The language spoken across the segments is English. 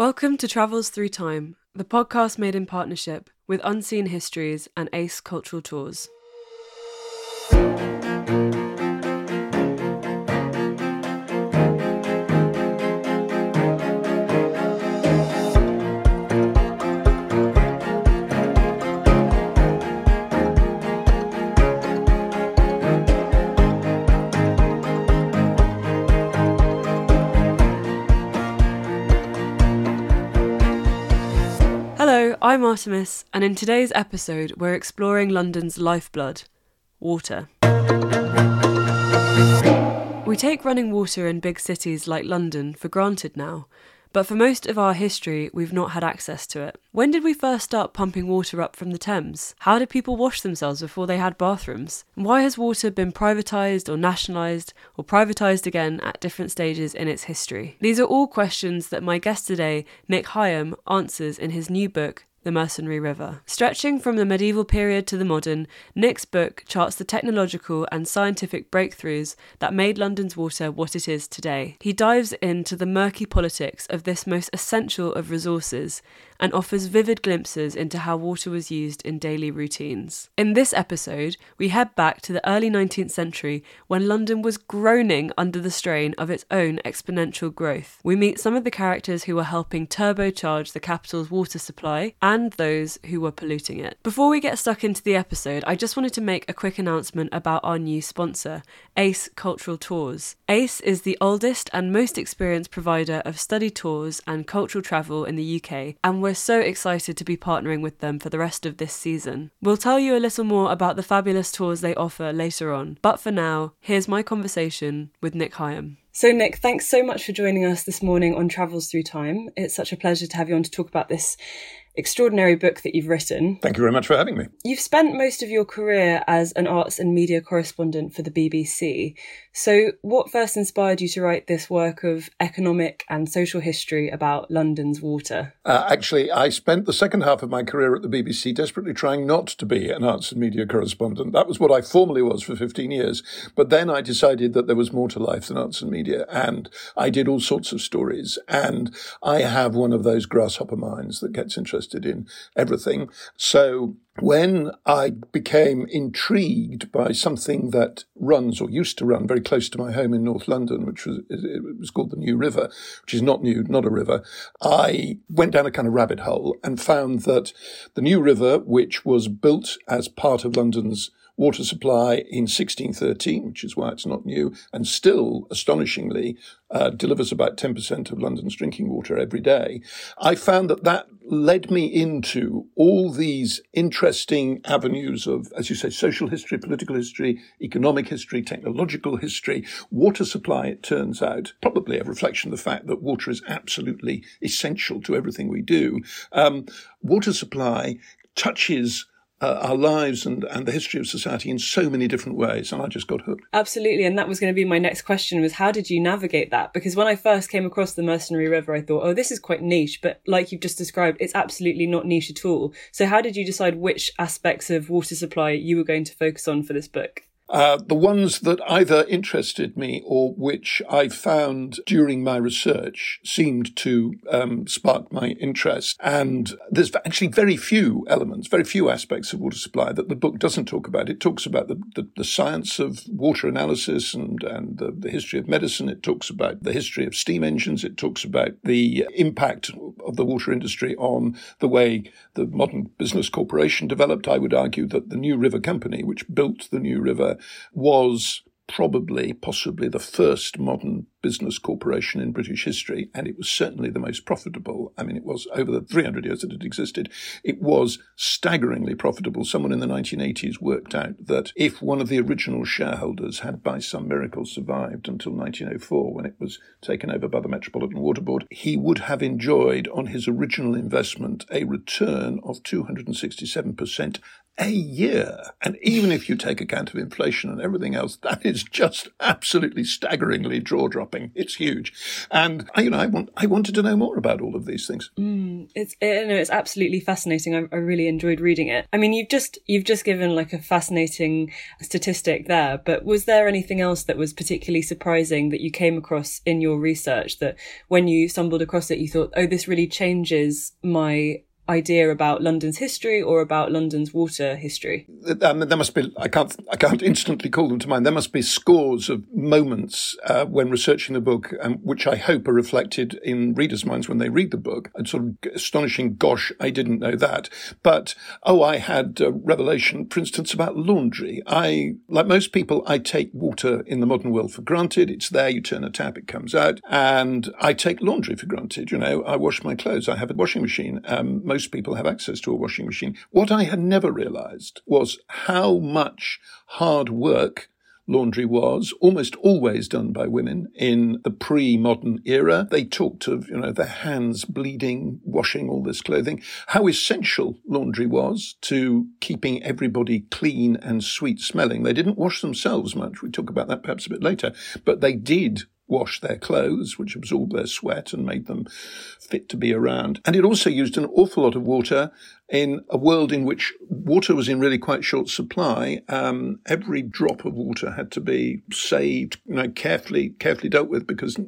Welcome to Travels Through Time, the podcast made in partnership with Unseen Histories and ACE Cultural Tours. I'm Artemis, and in today's episode, we're exploring London's lifeblood water. We take running water in big cities like London for granted now, but for most of our history, we've not had access to it. When did we first start pumping water up from the Thames? How did people wash themselves before they had bathrooms? And why has water been privatised or nationalised or privatised again at different stages in its history? These are all questions that my guest today, Nick Higham, answers in his new book, the Mercenary River. Stretching from the medieval period to the modern, Nick's book charts the technological and scientific breakthroughs that made London's water what it is today. He dives into the murky politics of this most essential of resources and offers vivid glimpses into how water was used in daily routines. In this episode, we head back to the early 19th century when London was groaning under the strain of its own exponential growth. We meet some of the characters who were helping turbocharge the capital's water supply and those who were polluting it. Before we get stuck into the episode, I just wanted to make a quick announcement about our new sponsor, ACE Cultural Tours. ACE is the oldest and most experienced provider of study tours and cultural travel in the UK, and we're so excited to be partnering with them for the rest of this season. We'll tell you a little more about the fabulous tours they offer later on, but for now, here's my conversation with Nick Higham. So, Nick, thanks so much for joining us this morning on Travels Through Time. It's such a pleasure to have you on to talk about this extraordinary book that you've written. Thank you very much for having me. You've spent most of your career as an arts and media correspondent for the BBC. So, what first inspired you to write this work of economic and social history about London's water? Uh, actually, I spent the second half of my career at the BBC desperately trying not to be an arts and media correspondent. That was what I formerly was for 15 years. But then I decided that there was more to life than arts and media, and I did all sorts of stories. And I have one of those grasshopper minds that gets interested in everything. So when I became intrigued by something that runs or used to run very close to my home in North London, which was it was called the New River, which is not new, not a river, I went down a kind of rabbit hole and found that the New River, which was built as part of London's water supply in 1613, which is why it's not new, and still, astonishingly, uh, delivers about 10% of London's drinking water every day. I found that that led me into all these interesting avenues of, as you say, social history, political history, economic history, technological history, water supply, it turns out, probably a reflection of the fact that water is absolutely essential to everything we do. Um, water supply touches uh, our lives and, and the history of society in so many different ways and i just got hooked. Absolutely and that was going to be my next question was how did you navigate that? Because when i first came across the mercenary river i thought oh this is quite niche but like you've just described it's absolutely not niche at all. So how did you decide which aspects of water supply you were going to focus on for this book uh, the ones that either interested me or which I found during my research seemed to um, spark my interest. And there's actually very few elements, very few aspects of water supply that the book doesn't talk about. It talks about the, the, the science of water analysis and, and the, the history of medicine. It talks about the history of steam engines. It talks about the impact of the water industry on the way the modern business corporation developed. I would argue that the New River Company, which built the New River, was probably, possibly the first modern business corporation in British history, and it was certainly the most profitable. I mean, it was over the 300 years that it existed, it was staggeringly profitable. Someone in the 1980s worked out that if one of the original shareholders had by some miracle survived until 1904, when it was taken over by the Metropolitan Water Board, he would have enjoyed on his original investment a return of 267% a year. And even if you take account of inflation and everything else, that is just absolutely staggeringly jaw dropping. It's huge. And you know, I want I wanted to know more about all of these things. Mm, it's it, no, it's absolutely fascinating. I, I really enjoyed reading it. I mean, you've just you've just given like a fascinating statistic there, but was there anything else that was particularly surprising that you came across in your research that when you stumbled across it, you thought, oh, this really changes my idea about London's history or about London's water history? There must be. I can't. I can't instantly call them to mind. There must be scores of moments uh, when researching the book, um, which I hope are reflected in readers' minds when they read the book. And sort of astonishing. Gosh, I didn't know that. But oh, I had a revelation, for instance, about laundry. I, like most people, I take water in the modern world for granted. It's there. You turn a tap, it comes out, and I take laundry for granted. You know, I wash my clothes. I have a washing machine. Um, most most people have access to a washing machine. What I had never realized was how much hard work laundry was almost always done by women in the pre-modern era. They talked of, you know, their hands bleeding, washing all this clothing, how essential laundry was to keeping everybody clean and sweet smelling. They didn't wash themselves much. We talk about that perhaps a bit later, but they did wash their clothes, which absorbed their sweat and made them fit to be around. And it also used an awful lot of water in a world in which water was in really quite short supply. Um, every drop of water had to be saved, you know, carefully, carefully dealt with because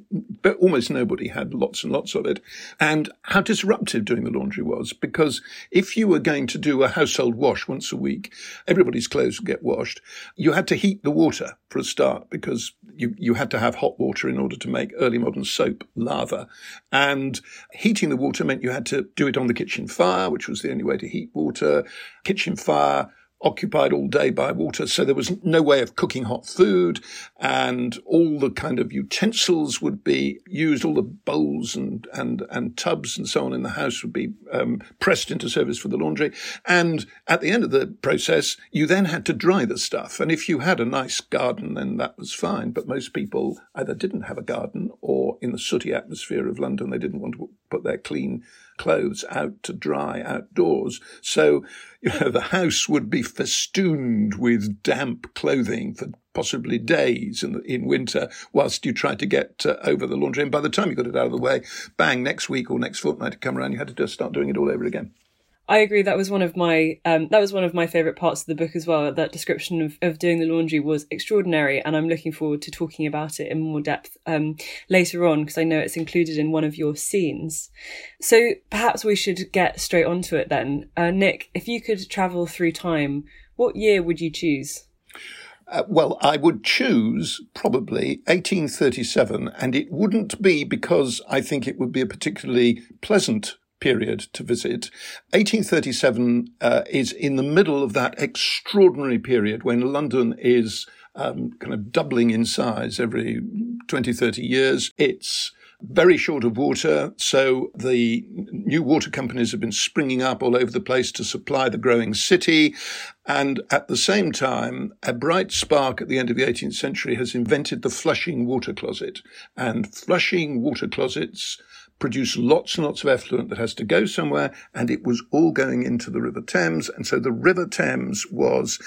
almost nobody had lots and lots of it. And how disruptive doing the laundry was because if you were going to do a household wash once a week, everybody's clothes would get washed. You had to heat the water for a start because you, you had to have hot water in order to make early modern soap lava. And heating the water meant you had to do it on the kitchen fire, which was the only way to heat water. Kitchen fire occupied all day by water, so there was no way of cooking hot food, and all the kind of utensils would be used, all the bowls and and and tubs and so on in the house would be um, pressed into service for the laundry, and at the end of the process, you then had to dry the stuff, and if you had a nice garden, then that was fine, but most people either didn't have a garden or in the sooty atmosphere of London, they didn't want to put their clean clothes out to dry outdoors. So, you know, the house would be festooned with damp clothing for possibly days in, the, in winter whilst you tried to get uh, over the laundry. And by the time you got it out of the way, bang, next week or next fortnight to come around, you had to just start doing it all over again. I agree. That was one of my um, that was one of my favourite parts of the book as well. That description of, of doing the laundry was extraordinary, and I'm looking forward to talking about it in more depth um, later on because I know it's included in one of your scenes. So perhaps we should get straight onto it then. Uh, Nick, if you could travel through time, what year would you choose? Uh, well, I would choose probably 1837, and it wouldn't be because I think it would be a particularly pleasant period to visit. 1837 uh, is in the middle of that extraordinary period when London is um, kind of doubling in size every 20, 30 years. It's very short of water, so the new water companies have been springing up all over the place to supply the growing city. And at the same time, a bright spark at the end of the 18th century has invented the flushing water closet. And flushing water closets produce lots and lots of effluent that has to go somewhere, and it was all going into the River Thames. And so the River Thames was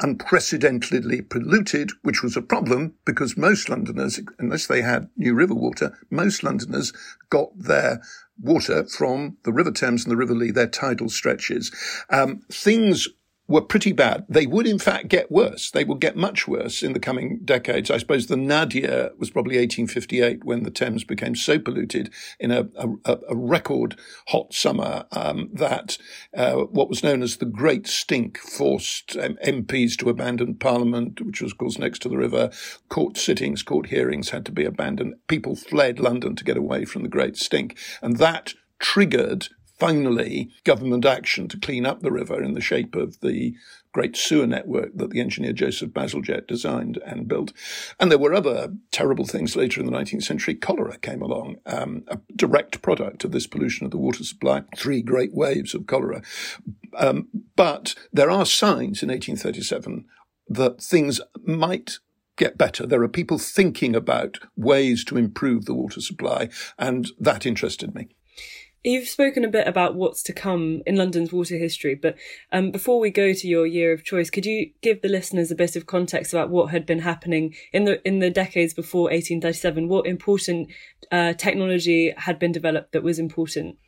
unprecedentedly polluted, which was a problem because most Londoners, unless they had new river water, most Londoners got their water from the River Thames and the River Lee, their tidal stretches. Um, things were pretty bad. They would, in fact, get worse. They would get much worse in the coming decades. I suppose the nadir was probably 1858 when the Thames became so polluted in a, a, a record hot summer um, that uh, what was known as the Great Stink forced um, MPs to abandon Parliament, which was, of course, next to the river. Court sittings, court hearings had to be abandoned. People fled London to get away from the Great Stink. And that triggered finally government action to clean up the river in the shape of the great sewer network that the engineer Joseph Bazalgette designed and built. And there were other terrible things later in the 19th century. Cholera came along, um, a direct product of this pollution of the water supply, three great waves of cholera. Um, but there are signs in 1837 that things might get better. There are people thinking about ways to improve the water supply, and that interested me. You've spoken a bit about what's to come in London's water history, but um, before we go to your year of choice, could you give the listeners a bit of context about what had been happening in the in the decades before 1837? What important uh, technology had been developed that was important?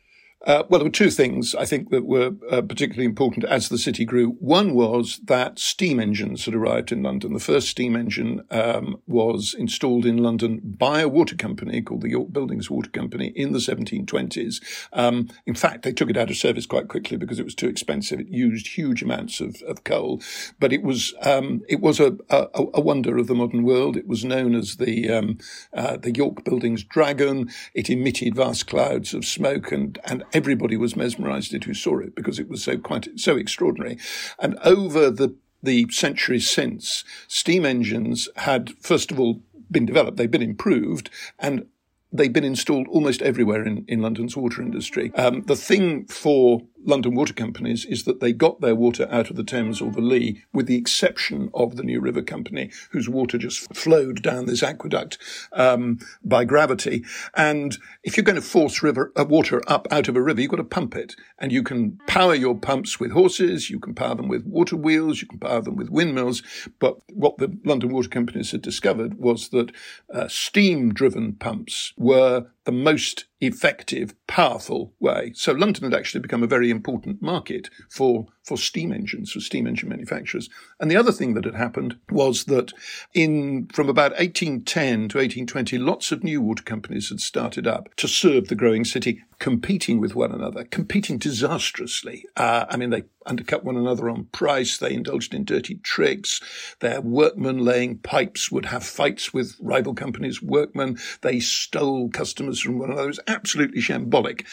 Uh, well, there were two things I think that were uh, particularly important as the city grew. One was that steam engines had arrived in London. The first steam engine um, was installed in London by a water company called the York Buildings Water Company in the 1720s. Um, in fact, they took it out of service quite quickly because it was too expensive. It used huge amounts of, of coal, but it was um, it was a, a, a, wonder of the modern world. It was known as the um, uh, the York Buildings Dragon. It emitted vast clouds of smoke and and everybody was mesmerized at who saw it because it was so quite so extraordinary. And over the the centuries since, steam engines had first of all been developed, they've been improved, and they've been installed almost everywhere in, in London's water industry. Um, the thing for London water companies is that they got their water out of the Thames or the Lee, with the exception of the New River Company, whose water just flowed down this aqueduct um, by gravity. And if you're going to force river uh, water up out of a river, you've got to pump it, and you can power your pumps with horses, you can power them with water wheels, you can power them with windmills. But what the London water companies had discovered was that uh, steam-driven pumps were the most effective, powerful way. So London had actually become a very important market for, for steam engines, for steam engine manufacturers. And the other thing that had happened was that in, from about 1810 to 1820, lots of new water companies had started up to serve the growing city, competing with one another, competing disastrously. Uh, I mean, they undercut one another on price. They indulged in dirty tricks. Their workmen laying pipes would have fights with rival companies' workmen. They stole customers from one another. It was absolutely shambolic.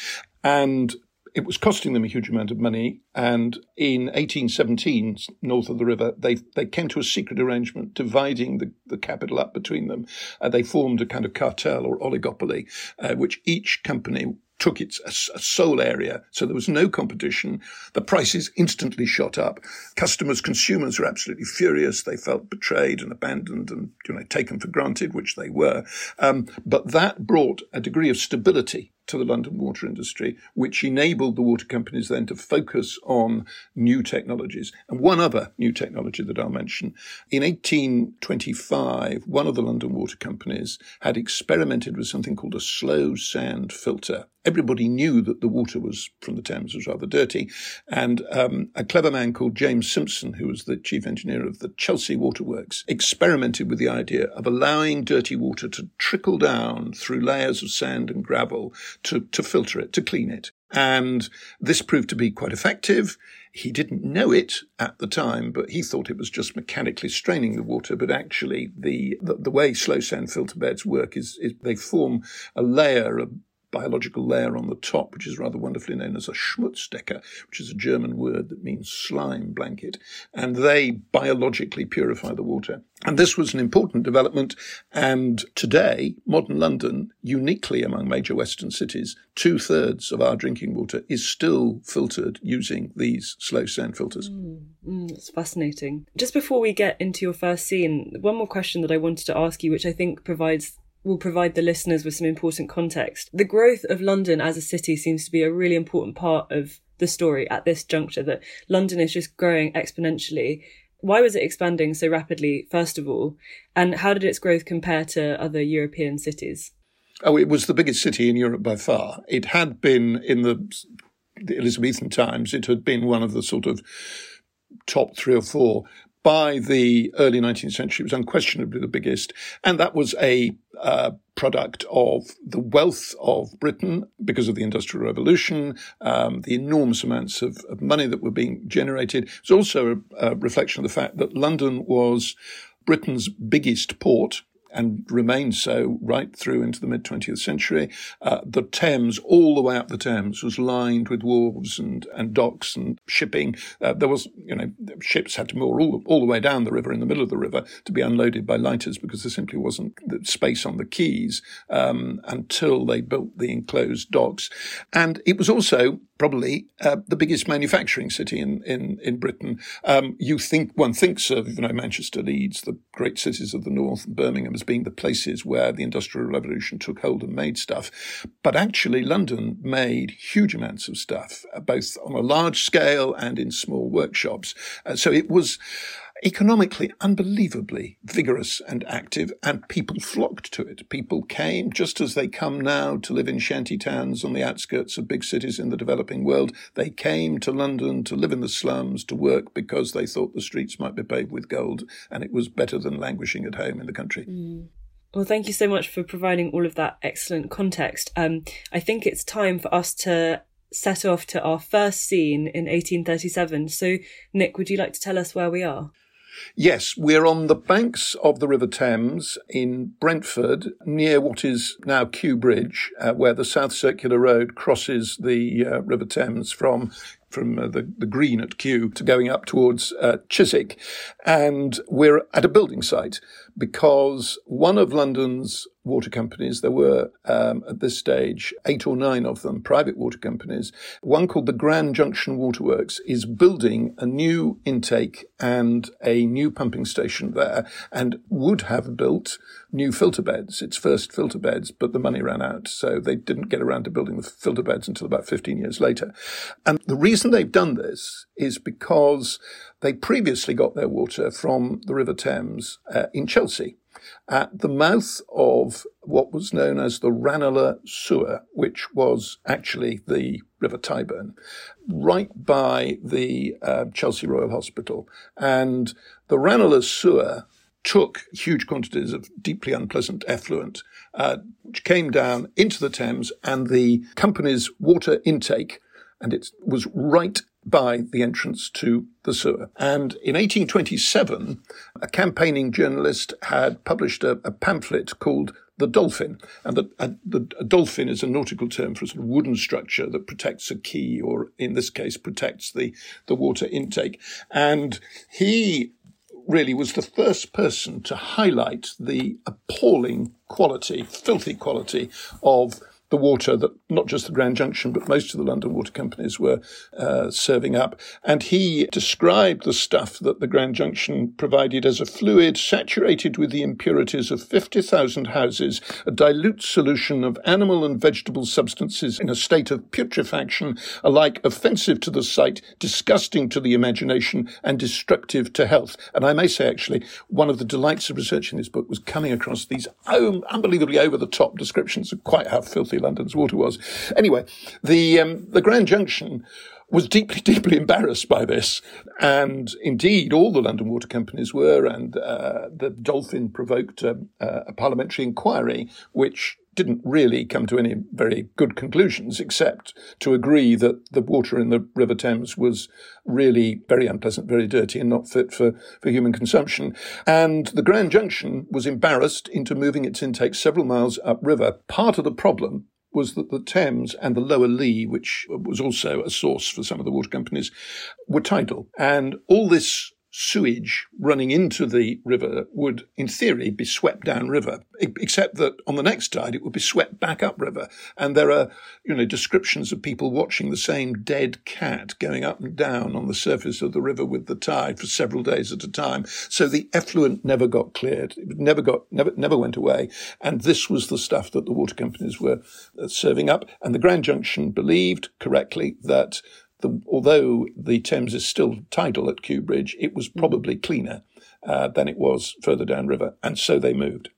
And it was costing them a huge amount of money. And in 1817, north of the river, they, they came to a secret arrangement dividing the, the capital up between them. Uh, they formed a kind of cartel or oligopoly, uh, which each company took its a, a sole area, so there was no competition. The prices instantly shot up. Customers, consumers were absolutely furious. They felt betrayed and abandoned and you know taken for granted, which they were. Um, but that brought a degree of stability to the London water industry, which enabled the water companies then to focus on new technologies. And one other new technology that I'll mention in 1825, one of the London water companies had experimented with something called a slow sand filter. Everybody knew that the water was from the Thames was rather dirty, and um, a clever man called James Simpson, who was the chief engineer of the Chelsea Waterworks, experimented with the idea of allowing dirty water to trickle down through layers of sand and gravel to, to filter it, to clean it. And this proved to be quite effective. He didn't know it at the time, but he thought it was just mechanically straining the water. But actually, the, the, the way slow sand filter beds work is, is they form a layer, of biological layer on the top, which is rather wonderfully known as a Schmutzdecke, which is a German word that means slime blanket. And they biologically purify the water. And this was an important development. And today, modern London, uniquely among major Western cities, two thirds of our drinking water is still filtered using these slow sand filters. Mm, mm, that's fascinating. Just before we get into your first scene, one more question that I wanted to ask you, which I think provides will provide the listeners with some important context. The growth of London as a city seems to be a really important part of the story at this juncture, that London is just growing exponentially. Why was it expanding so rapidly, first of all? And how did its growth compare to other European cities? Oh, it was the biggest city in Europe by far. It had been in the, the Elizabethan times, it had been one of the sort of top three or four by the early 19th century, was unquestionably the biggest. And that was a uh, product of the wealth of Britain because of the Industrial Revolution, um, the enormous amounts of, of, money that were being generated. It's also a, a reflection of the fact that London was Britain's biggest port and remained so right through into the mid 20th century. Uh, the Thames, all the way up the Thames, was lined with wharves and, and docks and shipping. Uh, there was, you know, ships had to moor all, all the way down the river in the middle of the river to be unloaded by lighters because there simply wasn't the space on the quays um, until they built the enclosed docks. And it was also probably uh, the biggest manufacturing city in in in Britain. Um, you think one thinks of you know Manchester, Leeds, the great cities of the north, Birmingham, as being the places where the Industrial Revolution took hold and made stuff. But actually, London made huge amounts of stuff, uh, both on a large scale and in small workshops. Uh, so it was economically unbelievably vigorous and active, and people flocked to it. People came, just as they come now to live in shanty towns on the outskirts of big cities in the developing world. They came to London to live in the slums, to work because they thought the streets might be paved with gold, and it was better than languishing at home in the country. Mm. Well, thank you so much for providing all of that excellent context. Um, I think it's time for us to set off to our first scene in 1837. So, Nick, would you like to tell us where we are? Yes, we're on the banks of the River Thames in Brentford, near what is now Kew Bridge, uh, where the South Circular Road crosses the uh, River Thames from from uh, the, the green at Kew to going up towards uh, Chiswick. And we're at a building site because one of London's water companies, there were um, at this stage eight or nine of them, private water companies, one called the Grand Junction Waterworks, is building a new intake and a new pumping station there and would have built new filter beds, its first filter beds, but the money ran out. So they didn't get around to building the filter beds until about 15 years later. And the reason they've done this is because they previously got their water from the River Thames uh, in Chelsea at the mouth of what was known as the Ranelagh Sewer, which was actually the River Tyburn, right by the uh, Chelsea Royal Hospital. And the Ranelagh Sewer took huge quantities of deeply unpleasant effluent, uh, which came down into the Thames, and the company's water intake, and it was right by the entrance to the sewer. And in 1827, a campaigning journalist had published a, a pamphlet called the dolphin. And the, a, the, a dolphin is a nautical term for a sort of wooden structure that protects a quay, or in this case, protects the, the water intake. And he really was the first person to highlight the appalling quality, filthy quality of the water that not just the Grand Junction, but most of the London water companies were uh, serving up. And he described the stuff that the Grand Junction provided as a fluid saturated with the impurities of 50,000 houses, a dilute solution of animal and vegetable substances in a state of putrefaction, alike offensive to the sight, disgusting to the imagination, and destructive to health. And I may say, actually, one of the delights of researching this book was coming across these unbelievably over the top descriptions of quite how filthy London's water was. Anyway, the um, the Grand Junction was deeply, deeply embarrassed by this. And indeed, all the London water companies were, and uh, the Dolphin provoked a, a, parliamentary inquiry, which didn't really come to any very good conclusions, except to agree that the water in the River Thames was really very unpleasant, very dirty, and not fit for, for human consumption. And the Grand Junction was embarrassed into moving its intake several miles upriver. Part of the problem was that the Thames and the Lower Lee, which was also a source for some of the water companies, were tidal. And all this sewage running into the river would, in theory, be swept downriver, except that on the next tide it would be swept back upriver. And there are, you know, descriptions of people watching the same dead cat going up and down on the surface of the river with the tide for several days at a time. So the effluent never got cleared. It never got, never, never went away. And this was the stuff that the water companies were uh, serving up. And the Grand Junction believed correctly that the, although the Thames is still tidal at Kew Bridge, it was mm. probably cleaner uh, than it was further downriver, and so they moved.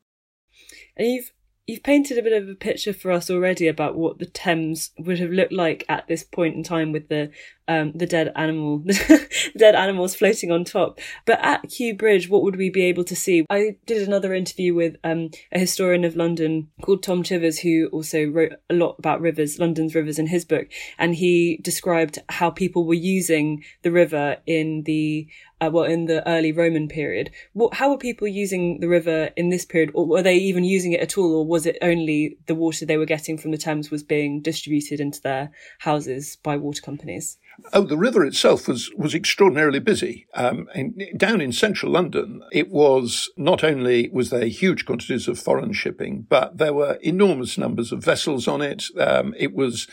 And you've you've painted a bit of a picture for us already about what the Thames would have looked like at this point in time with the um, the dead animal, the dead animals floating on top. But at Kew Bridge, what would we be able to see? I did another interview with um, a historian of London called Tom Chivers, who also wrote a lot about rivers, London's rivers, in his book, and he described how people were using the river in the uh, well, in the early Roman period. What, how were people using the river in this period, or were they even using it at all, or was it only the water they were getting from the Thames was being distributed into their houses by water companies? Oh, the river itself was, was extraordinarily busy. Um, in, down in central London, it was not only was there huge quantities of foreign shipping, but there were enormous numbers of vessels on it. Um, it was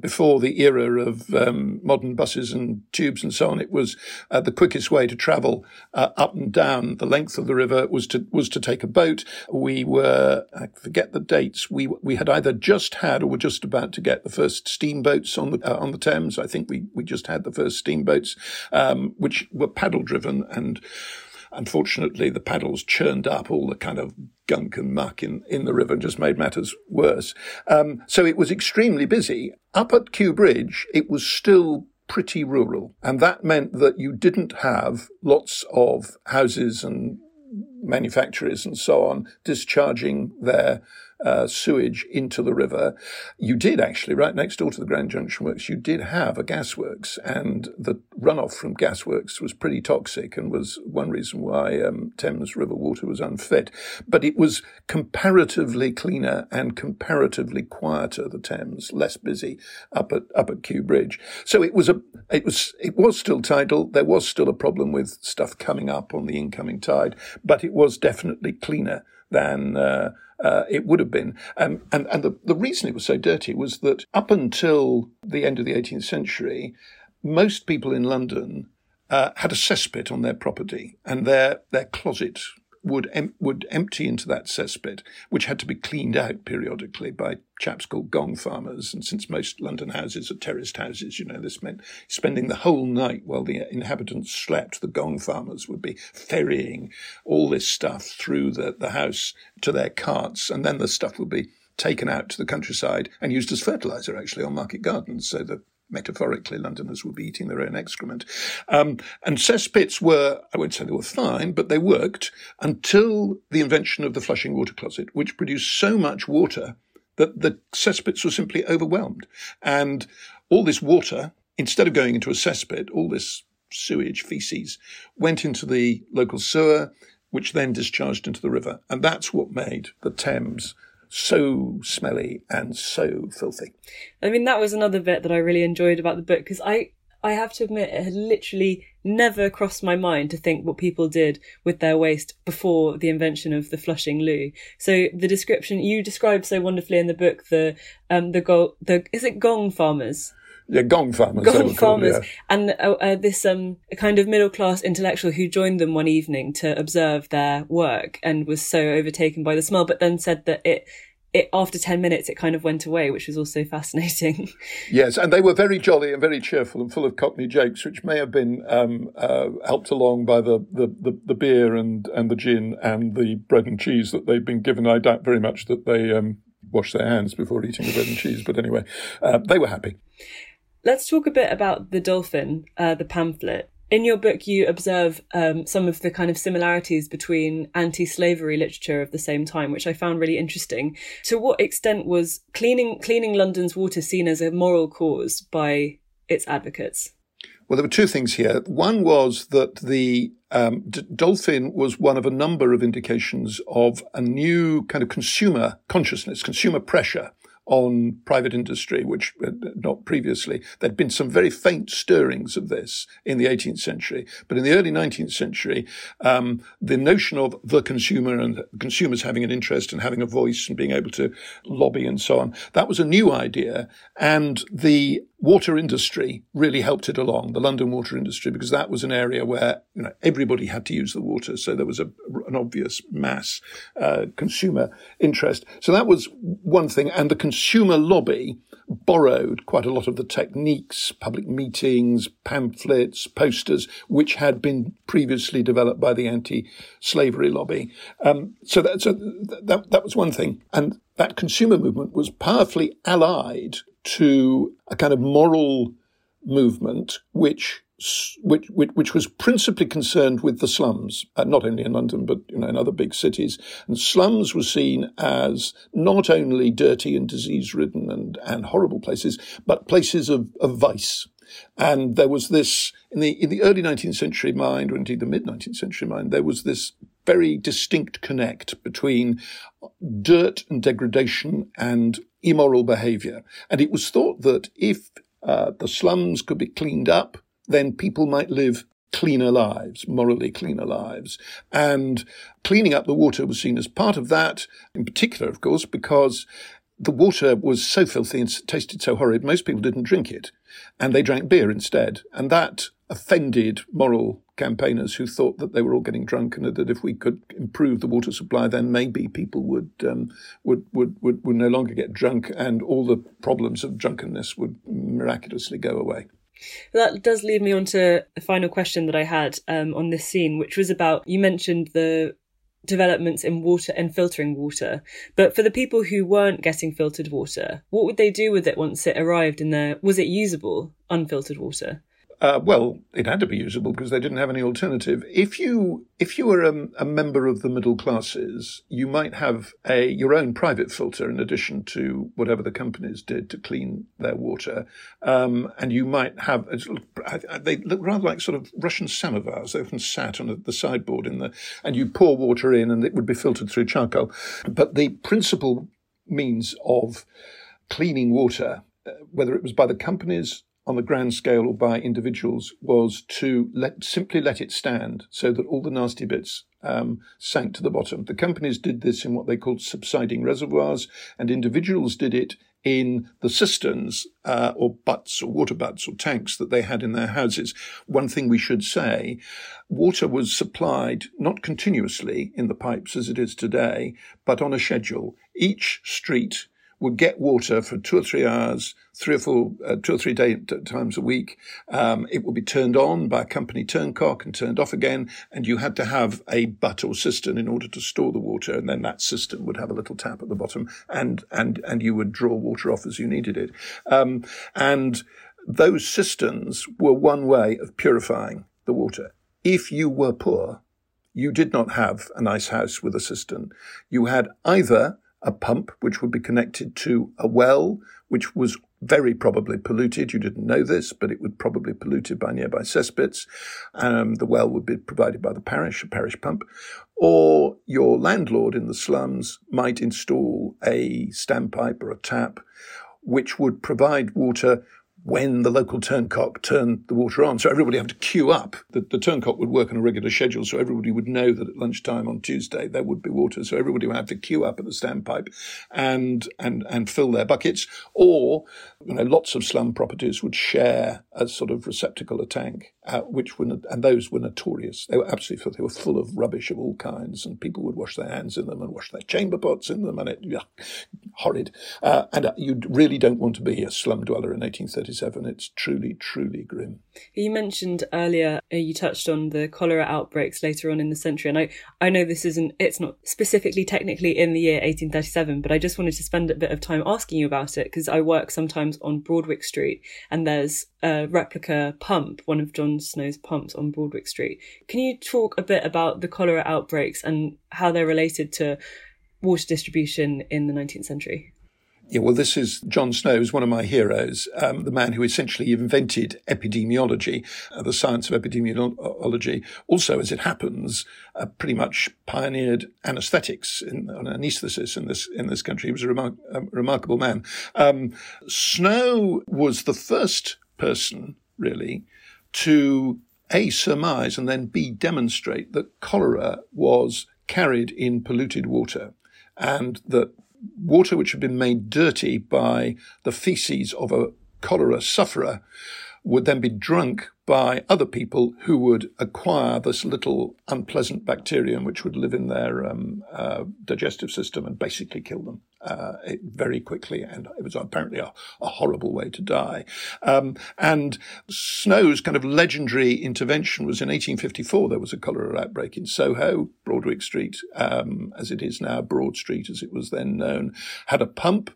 before the era of um, modern buses and tubes and so on. It was uh, the quickest way to to travel uh, up and down the length of the river was to was to take a boat. We were I forget the dates. We we had either just had or were just about to get the first steamboats on the uh, on the Thames. I think we we just had the first steamboats, um, which were paddle driven and Unfortunately, the paddles churned up all the kind of gunk and muck in, in the river and just made matters worse. Um, so it was extremely busy. Up at Kew Bridge, it was still pretty rural. And that meant that you didn't have lots of houses and manufacturers and so on discharging their uh, sewage into the river. You did actually, right next door to the Grand Junction Works, you did have a gasworks, and the runoff from gasworks was pretty toxic and was one reason why um, Thames River water was unfit. But it was comparatively cleaner and comparatively quieter, the Thames, less busy up at up at Kew Bridge. So it was a it was it was still tidal. There was still a problem with stuff coming up on the incoming tide, but it was definitely cleaner than uh, uh, it would have been. Um, and and the, the reason it was so dirty was that up until the end of the 18th century, most people in London uh, had a cesspit on their property, and their their closet would em- would empty into that cesspit, which had to be cleaned out periodically by chaps called gong farmers. And since most London houses are terraced houses, you know, this meant spending the whole night while the inhabitants slept. The gong farmers would be ferrying all this stuff through the, the house to their carts, and then the stuff would be taken out to the countryside and used as fertilizer actually on market gardens so that metaphorically, Londoners would be eating their own excrement. Um, and cesspits were, I won't say they were fine, but they worked until the invention of the flushing water closet, which produced so much water that the cesspits were simply overwhelmed. And all this water, instead of going into a cesspit, all this sewage, feces, went into the local sewer, which then discharged into the river. And that's what made the Thames so smelly and so filthy. I mean, that was another bit that I really enjoyed about the book because I, I have to admit, it had literally never crossed my mind to think what people did with their waste before the invention of the flushing loo. So the description you describe so wonderfully in the book, the um the go the is it gong farmers? Yeah, gong farmers. Gong farmers, yeah. and uh, uh, this um kind of middle class intellectual who joined them one evening to observe their work and was so overtaken by the smell, but then said that it it, after 10 minutes, it kind of went away, which was also fascinating. Yes, and they were very jolly and very cheerful and full of Cockney jokes, which may have been um, uh, helped along by the, the, the, the, beer and, and the gin and the bread and cheese that they'd been given. I doubt very much that they um, washed their hands before eating the bread and cheese, but anyway, uh, they were happy. Let's talk a bit about The Dolphin, uh, the pamphlet. In your book, you observe um, some of the kind of similarities between anti slavery literature of the same time, which I found really interesting. To what extent was cleaning, cleaning London's water seen as a moral cause by its advocates? Well, there were two things here. One was that the um, D- dolphin was one of a number of indications of a new kind of consumer consciousness, consumer pressure on private industry, which uh, not previously. There'd been some very faint stirrings of this in the 18th century, but in the early 19th century, um, the notion of the consumer and consumers having an interest and having a voice and being able to lobby and so on, that was a new idea. And the water industry really helped it along, the London water industry, because that was an area where you know everybody had to use the water, so there was a, an obvious mass uh, consumer interest. So that was one thing, and the consumer lobby borrowed quite a lot of the techniques, public meetings, pamphlets, posters, which had been previously developed by the anti-slavery lobby. Um, so that, so that that was one thing, and that consumer movement was powerfully allied to a kind of moral movement which which, which, which was principally concerned with the slums, uh, not only in London, but you know, in other big cities. And slums were seen as not only dirty and disease ridden and, and horrible places, but places of, of vice. And there was this, in the, in the early 19th century mind, or indeed the mid 19th century mind, there was this very distinct connect between dirt and degradation and immoral behavior. And it was thought that if uh, the slums could be cleaned up, then people might live cleaner lives, morally cleaner lives. And cleaning up the water was seen as part of that, in particular, of course, because the water was so filthy and tasted so horrid, most people didn't drink it. And they drank beer instead. And that offended moral campaigners who thought that they were all getting drunk and that if we could improve the water supply, then maybe people would um, would, would, would would no longer get drunk and all the problems of drunkenness would miraculously go away. That does lead me on to the final question that I had um, on this scene, which was about you mentioned the developments in water and filtering water. But for the people who weren't getting filtered water, what would they do with it once it arrived in there? Was it usable, unfiltered water? Uh, well, it had to be usable because they didn't have any alternative. If you if you were a, a, member of the middle classes, you might have a your own private filter in addition to whatever the companies did to clean their water, um, and you might have they look rather like sort of Russian samovars. They often sat on the sideboard in the and you pour water in and it would be filtered through charcoal. But the principal means of cleaning water, uh, whether it was by the companies on the grand scale or by individuals was to let simply let it stand so that all the nasty bits um, sank to the bottom. The companies did this in what they called subsiding reservoirs, and individuals did it in the cisterns uh, or butts or water butts or tanks that they had in their houses. One thing we should say water was supplied not continuously in the pipes as it is today, but on a schedule. Each street would get water for two or three hours, three or four, uh, two or three day, t- times a week. Um, it would be turned on by a company turncock and turned off again, and you had to have a butt or cistern in order to store the water, and then that cistern would have a little tap at the bottom, and and and you would draw water off as you needed it, um, and those cisterns were one way of purifying the water. If you were poor, you did not have a nice house with a cistern. You had either a pump which would be connected to a well, which was very probably polluted. You didn't know this, but it would probably be polluted by nearby cesspits. Um, the well would be provided by the parish, a parish pump. Or your landlord in the slums might install a standpipe or a tap, which would provide water when the local turncock turned the water on. So everybody had to queue up. The, the turncock would work on a regular schedule, so everybody would know that at lunchtime on Tuesday there would be water. So everybody would have to queue up at the standpipe and and and fill their buckets. Or you know, lots of slum properties would share a sort of receptacle, a tank, uh, which were and those were notorious. They were absolutely they were full of rubbish of all kinds, and people would wash their hands in them and wash their chamber pots in them, and it yeah, horrid. Uh, and uh, you really don't want to be a slum dweller in 1830. It's truly, truly grim. You mentioned earlier, uh, you touched on the cholera outbreaks later on in the century. And I, I know this isn't, it's not specifically technically in the year 1837, but I just wanted to spend a bit of time asking you about it because I work sometimes on Broadwick Street and there's a replica pump, one of John Snow's pumps on Broadwick Street. Can you talk a bit about the cholera outbreaks and how they're related to water distribution in the 19th century? Yeah, well, this is John Snow, who's one of my heroes, um, the man who essentially invented epidemiology, uh, the science of epidemiology. Also, as it happens, uh, pretty much pioneered anaesthetics in, anaesthesis in this in this country. He was a, remar- a remarkable man. Um, Snow was the first person, really, to a surmise and then b demonstrate that cholera was carried in polluted water and that water which had been made dirty by the feces of a cholera sufferer would then be drunk by other people who would acquire this little unpleasant bacterium which would live in their um, uh, digestive system and basically kill them uh, very quickly. And it was apparently a, a horrible way to die. Um, and Snow's kind of legendary intervention was in 1854. There was a cholera outbreak in Soho, Broadwick Street, um, as it is now, Broad Street as it was then known, had a pump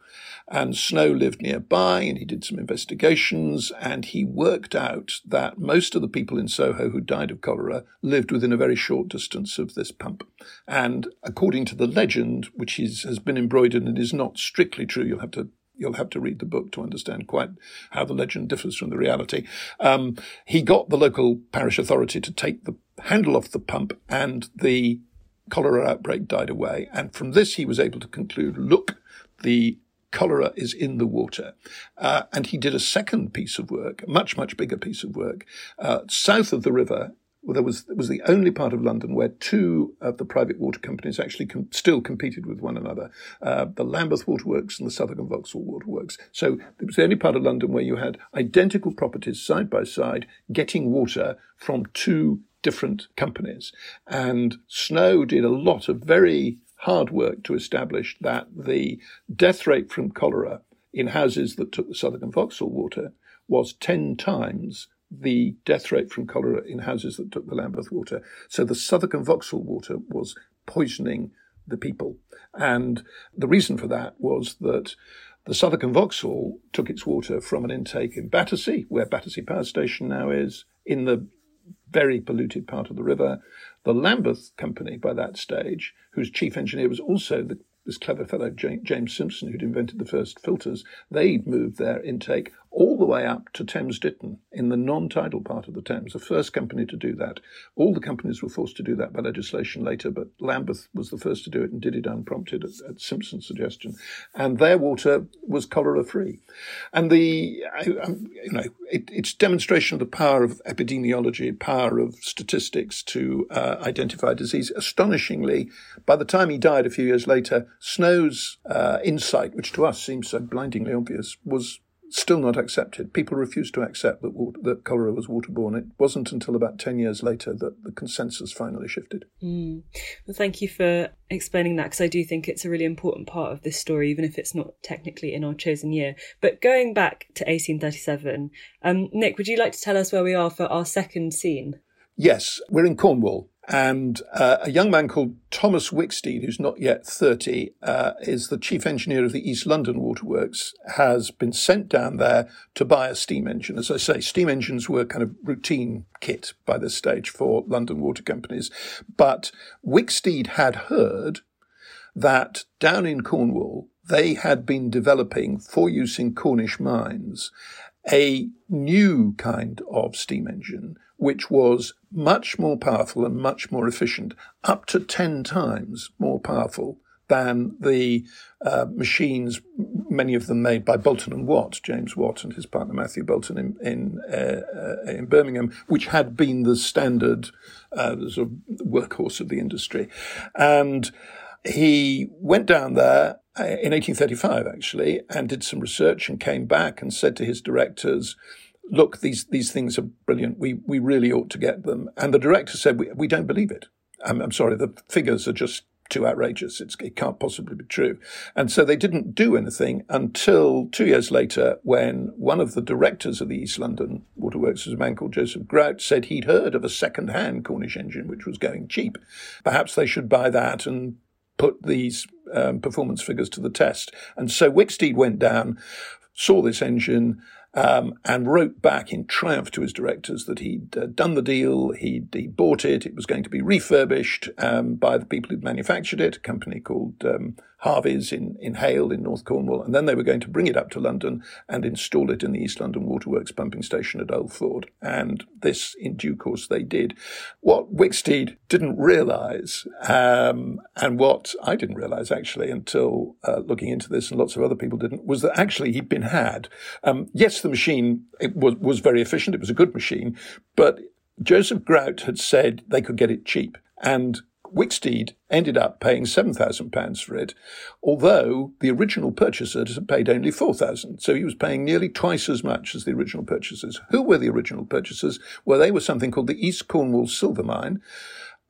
and Snow lived nearby and he did some investigations and he worked out that most of the people in Soho who died of cholera lived within a very short distance of this pump. And according to the legend, which is, has been embroidered and is not strictly true, you'll have to you'll have to read the book to understand quite how the legend differs from the reality. Um, he got the local parish authority to take the handle off the pump and the cholera outbreak died away. And from this, he was able to conclude, look, the cholera is in the water. Uh, and he did a second piece of work, a much, much bigger piece of work, uh, south of the river well, there was was the only part of London where two of the private water companies actually com- still competed with one another: uh, the Lambeth Waterworks and the Southwark and Vauxhall Waterworks. So it was the only part of London where you had identical properties side by side getting water from two different companies. And Snow did a lot of very hard work to establish that the death rate from cholera in houses that took the Southwark and Vauxhall water was 10 times the death rate from cholera in houses that took the Lambeth water. So the Southwark and Vauxhall water was poisoning the people. And the reason for that was that the Southwark and Vauxhall took its water from an intake in Battersea, where Battersea Power Station now is, in the very polluted part of the river. The Lambeth Company, by that stage, whose chief engineer was also the this clever fellow James Simpson, who'd invented the first filters, they'd moved their intake all the way up to Thames Ditton in the non tidal part of the Thames, the first company to do that. All the companies were forced to do that by legislation later, but Lambeth was the first to do it and did it unprompted at, at Simpson's suggestion. And their water was cholera free. And the, um, you know, it, it's demonstration of the power of epidemiology, power of statistics to uh, identify disease. Astonishingly, by the time he died a few years later, Snow's uh, insight, which to us seems so blindingly obvious, was still not accepted. People refused to accept that, water, that cholera was waterborne. It wasn't until about 10 years later that the consensus finally shifted. Mm. Well, thank you for explaining that because I do think it's a really important part of this story, even if it's not technically in our chosen year. But going back to 1837, um, Nick, would you like to tell us where we are for our second scene? Yes, we're in Cornwall. And uh, a young man called Thomas Wicksteed, who's not yet 30, uh, is the chief engineer of the East London Waterworks, has been sent down there to buy a steam engine. As I say, steam engines were kind of routine kit by this stage for London water companies. But Wicksteed had heard that down in Cornwall, they had been developing for use in Cornish mines a new kind of steam engine which was much more powerful and much more efficient, up to 10 times more powerful than the uh, machines, many of them made by Boulton and Watt, James Watt and his partner Matthew Boulton in in, uh, uh, in Birmingham, which had been the standard uh, sort of workhorse of the industry, and he went down there uh, in 1835 actually and did some research and came back and said to his directors look, these, these things are brilliant. We, we really ought to get them. And the director said, we, we don't believe it. I'm, I'm sorry, the figures are just too outrageous. It's, it can't possibly be true. And so they didn't do anything until two years later when one of the directors of the East London Waterworks, was a man called Joseph Grout, said he'd heard of a second-hand Cornish engine which was going cheap. Perhaps they should buy that and put these um, performance figures to the test. And so Wicksteed went down, saw this engine, um, and wrote back in triumph to his directors that he'd uh, done the deal, he'd, he bought it, it was going to be refurbished um, by the people who'd manufactured it, a company called um, Harvey's in, in Hayle in North Cornwall, and then they were going to bring it up to London and install it in the East London Waterworks pumping station at Old Ford. And this, in due course, they did. What Wicksteed didn't realise, um, and what I didn't realise actually until uh, looking into this, and lots of other people didn't, was that actually he'd been had. Um, yes, the machine it was, was very efficient, it was a good machine, but Joseph Grout had said they could get it cheap. And Wicksteed ended up paying £7,000 for it, although the original purchasers had paid only 4000 So he was paying nearly twice as much as the original purchasers. Who were the original purchasers? Well, they were something called the East Cornwall Silver Mine,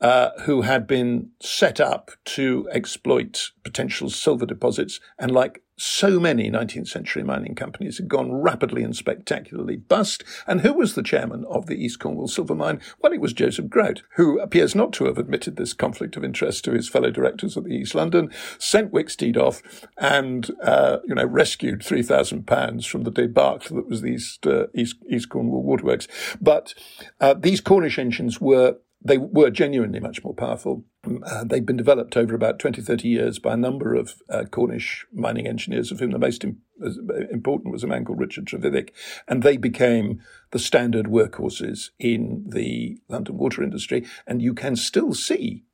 uh, who had been set up to exploit potential silver deposits. And like so many 19th century mining companies had gone rapidly and spectacularly bust. And who was the chairman of the East Cornwall Silver Mine? Well, it was Joseph Grout, who appears not to have admitted this conflict of interest to his fellow directors at the East London, sent Wicksteed off and, uh, you know, rescued £3,000 from the debacle that was the East, uh, East, East Cornwall Waterworks. But uh, these Cornish engines were they were genuinely much more powerful. Um, uh, they'd been developed over about 20, 30 years by a number of uh, Cornish mining engineers, of whom the most Im- uh, important was a man called Richard Trevithick, and they became the standard workhorses in the London water industry. And you can still see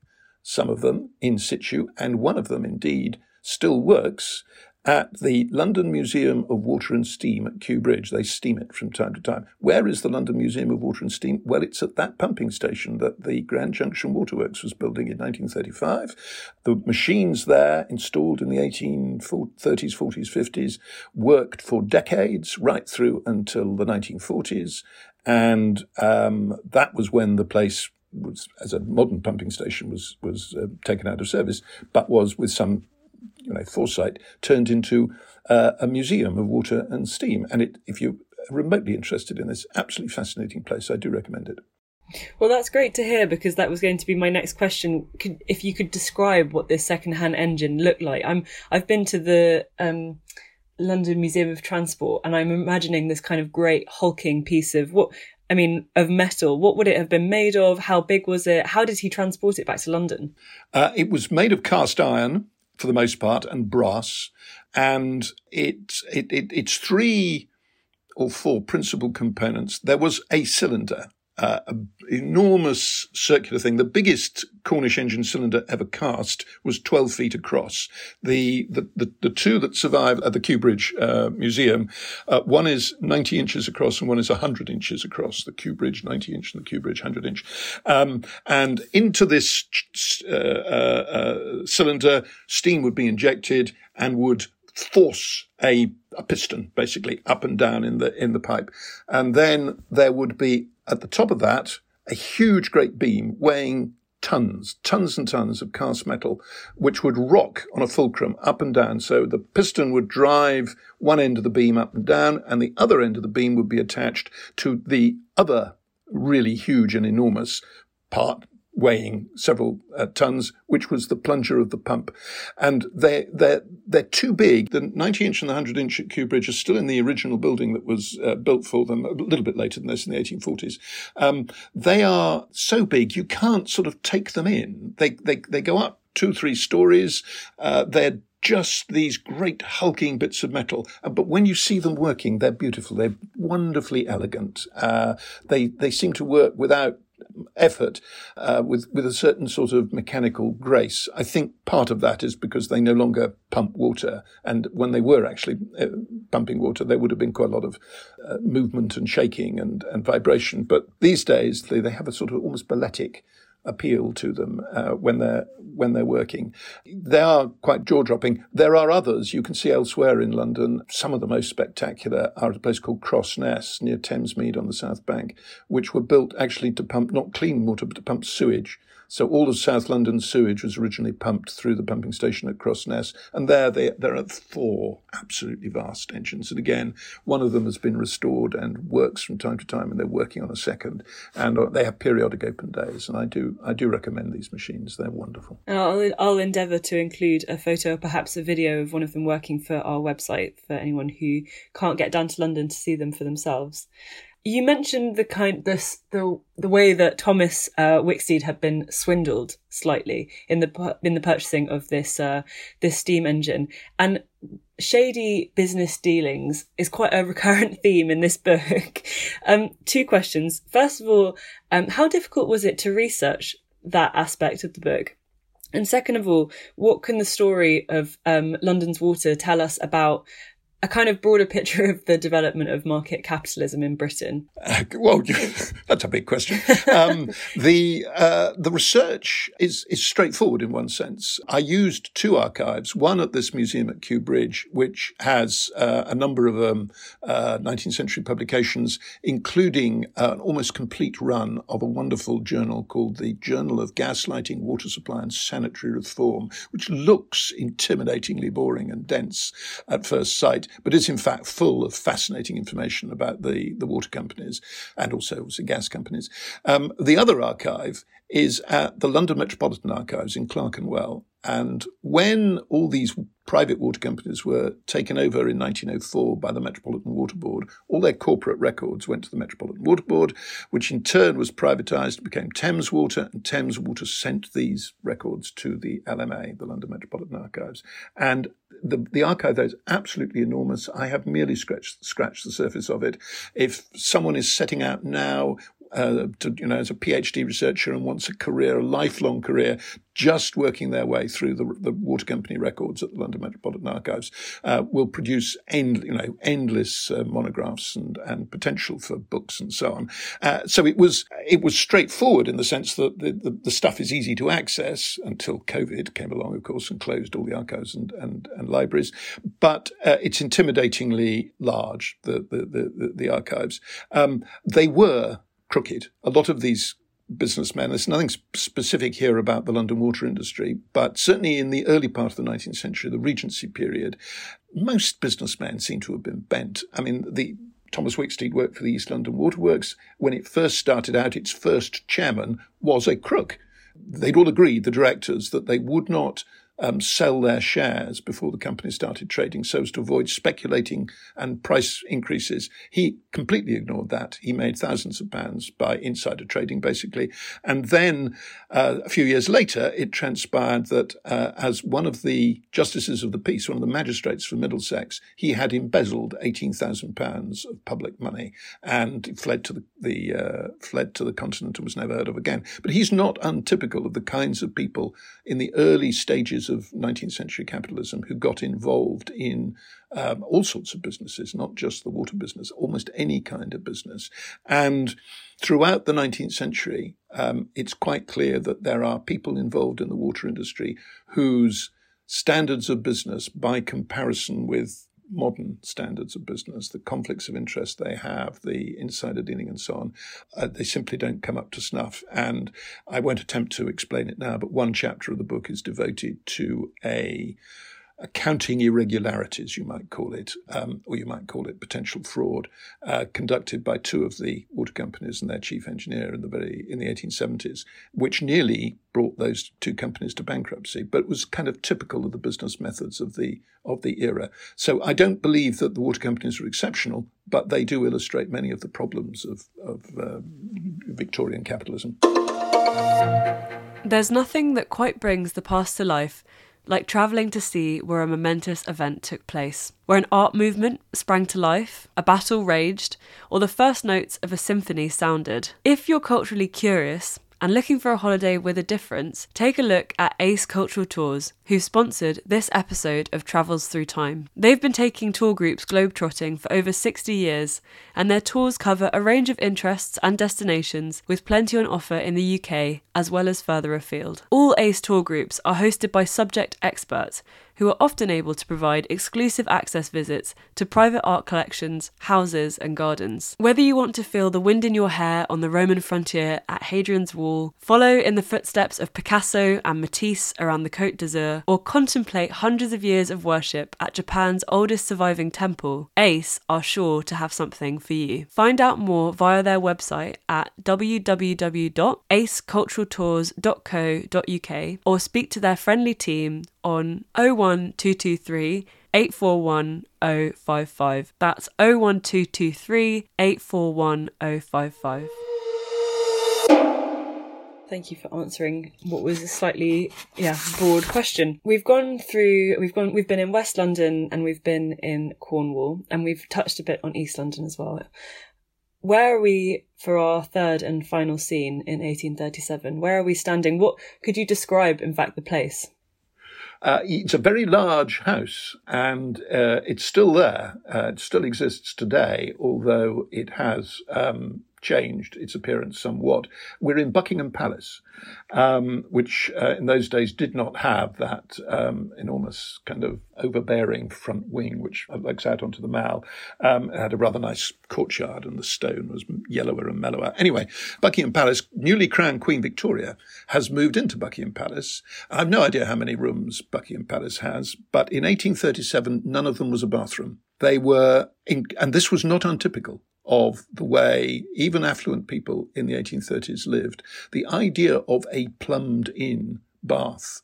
some of them in situ, and one of them indeed still works at the London Museum of Water and Steam at Kew Bridge. They steam it from time to time. Where is the London Museum of Water and Steam? Well, it's at that pumping station that the Grand Junction Waterworks was building in 1935. The machines there, installed in the 1830s, 40s, 50s, worked for decades, right through until the 1940s. And um, that was when the place was, as a modern pumping station, was was uh, taken out of service, but was with some, you know, foresight turned into uh, a museum of water and steam. And it, if you're remotely interested in this absolutely fascinating place, I do recommend it. Well, that's great to hear because that was going to be my next question. Could, if you could describe what this second-hand engine looked like, I'm I've been to the um, London Museum of Transport, and I'm imagining this kind of great hulking piece of what I mean, of metal. What would it have been made of? How big was it? How did he transport it back to London? Uh, it was made of cast iron for the most part and brass, and it, it, it it's three or four principal components. There was a cylinder uh, enormous circular thing. The biggest Cornish engine cylinder ever cast was 12 feet across. The the, the, the two that survive at the Kew Bridge uh, Museum, uh, one is 90 inches across and one is 100 inches across. The Kew Bridge 90 inch and the Kew Bridge 100 inch. Um, and into this uh, uh, uh, cylinder, steam would be injected and would force a, a piston basically up and down in the in the pipe, and then there would be at the top of that a huge great beam weighing tons, tons and tons of cast metal, which would rock on a fulcrum up and down. So the piston would drive one end of the beam up and down, and the other end of the beam would be attached to the other really huge and enormous part weighing several uh, tons, which was the plunger of the pump. And they, they're, they're too big. The 90 inch and the 100 inch at Kew Bridge are still in the original building that was uh, built for them a little bit later than this in the 1840s. Um, they are so big, you can't sort of take them in. They, they, they go up two, three stories. Uh, they're just these great hulking bits of metal. Uh, but when you see them working, they're beautiful. They're wonderfully elegant. Uh, they they seem to work without effort uh, with with a certain sort of mechanical grace. I think part of that is because they no longer pump water, and when they were actually uh, pumping water, there would have been quite a lot of uh, movement and shaking and and vibration. But these days, they, they have a sort of almost balletic appeal to them uh, when they're when they're working. They are quite jaw dropping. There are others you can see elsewhere in London. Some of the most spectacular are at a place called Crossness near Thamesmead on the south bank, which were built actually to pump not clean water but to pump sewage. So all of South London sewage was originally pumped through the pumping station at Crossness, and there they, there are four absolutely vast engines. And again, one of them has been restored and works from time to time, and they're working on a second. And uh, they have periodic open days, and I do I do recommend these machines. They're wonderful. I'll, I'll endeavour to include a photo, or perhaps a video of one of them working for our website for anyone who can't get down to London to see them for themselves. You mentioned the kind this the the way that Thomas uh, Wicksteed had been swindled slightly in the in the purchasing of this uh, this steam engine and shady business dealings is quite a recurrent theme in this book. Um, two questions. First of all, um, how difficult was it to research that aspect of the book? And second of all, what can the story of um, London's water tell us about a kind of broader picture of the development of market capitalism in Britain? Uh, well, that's a big question. Um, the uh, the research is is straightforward in one sense. I used two archives, one at this museum at Kew Bridge, which has uh, a number of um, 19th uh, century publications, including an almost complete run of a wonderful journal called the Journal of Gaslighting, Water Supply and Sanitary Reform, which looks intimidatingly boring and dense at first sight but is in fact full of fascinating information about the, the water companies and also obviously gas companies. Um, the other archive is at the London Metropolitan Archives in Clerkenwell. And when all these private water companies were taken over in 1904 by the Metropolitan Water Board, all their corporate records went to the Metropolitan Water Board, which in turn was privatised, became Thames Water, and Thames Water sent these records to the LMA, the London Metropolitan Archives. And the, the archive there is absolutely enormous. I have merely scratched, scratched the surface of it. If someone is setting out now uh, to, you know, as a PhD researcher and wants a career, a lifelong career, just working their way through the, the water company records at the London Metropolitan Archives, uh, will produce end, you know, endless uh, monographs and, and potential for books and so on. Uh, so it was it was straightforward in the sense that the, the, the, stuff is easy to access until COVID came along, of course, and closed all the archives and, and, and libraries. But uh, it's intimidatingly large, the, the, the, the archives. Um, they were crooked. A lot of these businessmen. There's nothing specific here about the London water industry, but certainly in the early part of the 19th century, the Regency period, most businessmen seem to have been bent. I mean, the Thomas Wicksteed worked for the East London Waterworks. When it first started out, its first chairman was a crook. They'd all agreed, the directors, that they would not um, sell their shares before the company started trading so as to avoid speculating and price increases. He completely ignored that. He made thousands of pounds by insider trading, basically. And then uh, a few years later, it transpired that uh, as one of the justices of the peace, one of the magistrates for Middlesex, he had embezzled eighteen thousand pounds of public money and fled to the, the uh, fled to the continent and was never heard of again. But he's not untypical of the kinds of people in the early stages of 19th century capitalism who got involved in um, all sorts of businesses, not just the water business, almost any kind of business. And throughout the 19th century, um, it's quite clear that there are people involved in the water industry whose standards of business, by comparison with modern standards of business, the conflicts of interest they have, the insider dealing, and so on, uh, they simply don't come up to snuff. And I won't attempt to explain it now, but one chapter of the book is devoted to a accounting irregularities, you might call it, um, or you might call it potential fraud, uh, conducted by two of the water companies and their chief engineer in the very in the 1870s, which nearly brought those two companies to bankruptcy. But was kind of typical of the business methods of the of the era. So I don't believe that the water companies are exceptional, but they do illustrate many of the problems of, of uh, Victorian capitalism. There's nothing that quite brings the past to life like travelling to see where a momentous event took place, where an art movement sprang to life, a battle raged, or the first notes of a symphony sounded. If you're culturally curious, and looking for a holiday with a difference, take a look at Ace Cultural Tours, who sponsored this episode of Travels Through Time. They've been taking tour groups globetrotting for over 60 years, and their tours cover a range of interests and destinations with plenty on offer in the UK as well as further afield. All Ace tour groups are hosted by subject experts who are often able to provide exclusive access visits to private art collections, houses, and gardens. Whether you want to feel the wind in your hair on the Roman frontier at Hadrian's Wall, follow in the footsteps of Picasso and Matisse around the Côte d'Azur, or contemplate hundreds of years of worship at Japan's oldest surviving temple, ACE are sure to have something for you. Find out more via their website at www.aceculturaltours.co.uk or speak to their friendly team on 01223 841 055. That's 01223 841 055. Thank you for answering what was a slightly yeah broad question. We've gone through we've gone we've been in West London and we've been in Cornwall and we've touched a bit on East London as well. Where are we for our third and final scene in 1837? Where are we standing? What could you describe in fact the place? Uh, it's a very large house, and uh, it's still there. Uh, it still exists today, although it has um, changed its appearance somewhat. We're in Buckingham Palace, um, which uh, in those days did not have that um, enormous kind of overbearing front wing, which looks out onto the Mall. Um, it had a rather nice courtyard, and the stone was yellower and mellower. Anyway, Buckingham Palace, newly crowned Queen Victoria, has moved into Buckingham Palace. I have no idea how many rooms Buckingham Palace has, but in 1837, none of them was a bathroom. They were, in, and this was not untypical of the way even affluent people in the 1830s lived, the idea of a plumbed in bath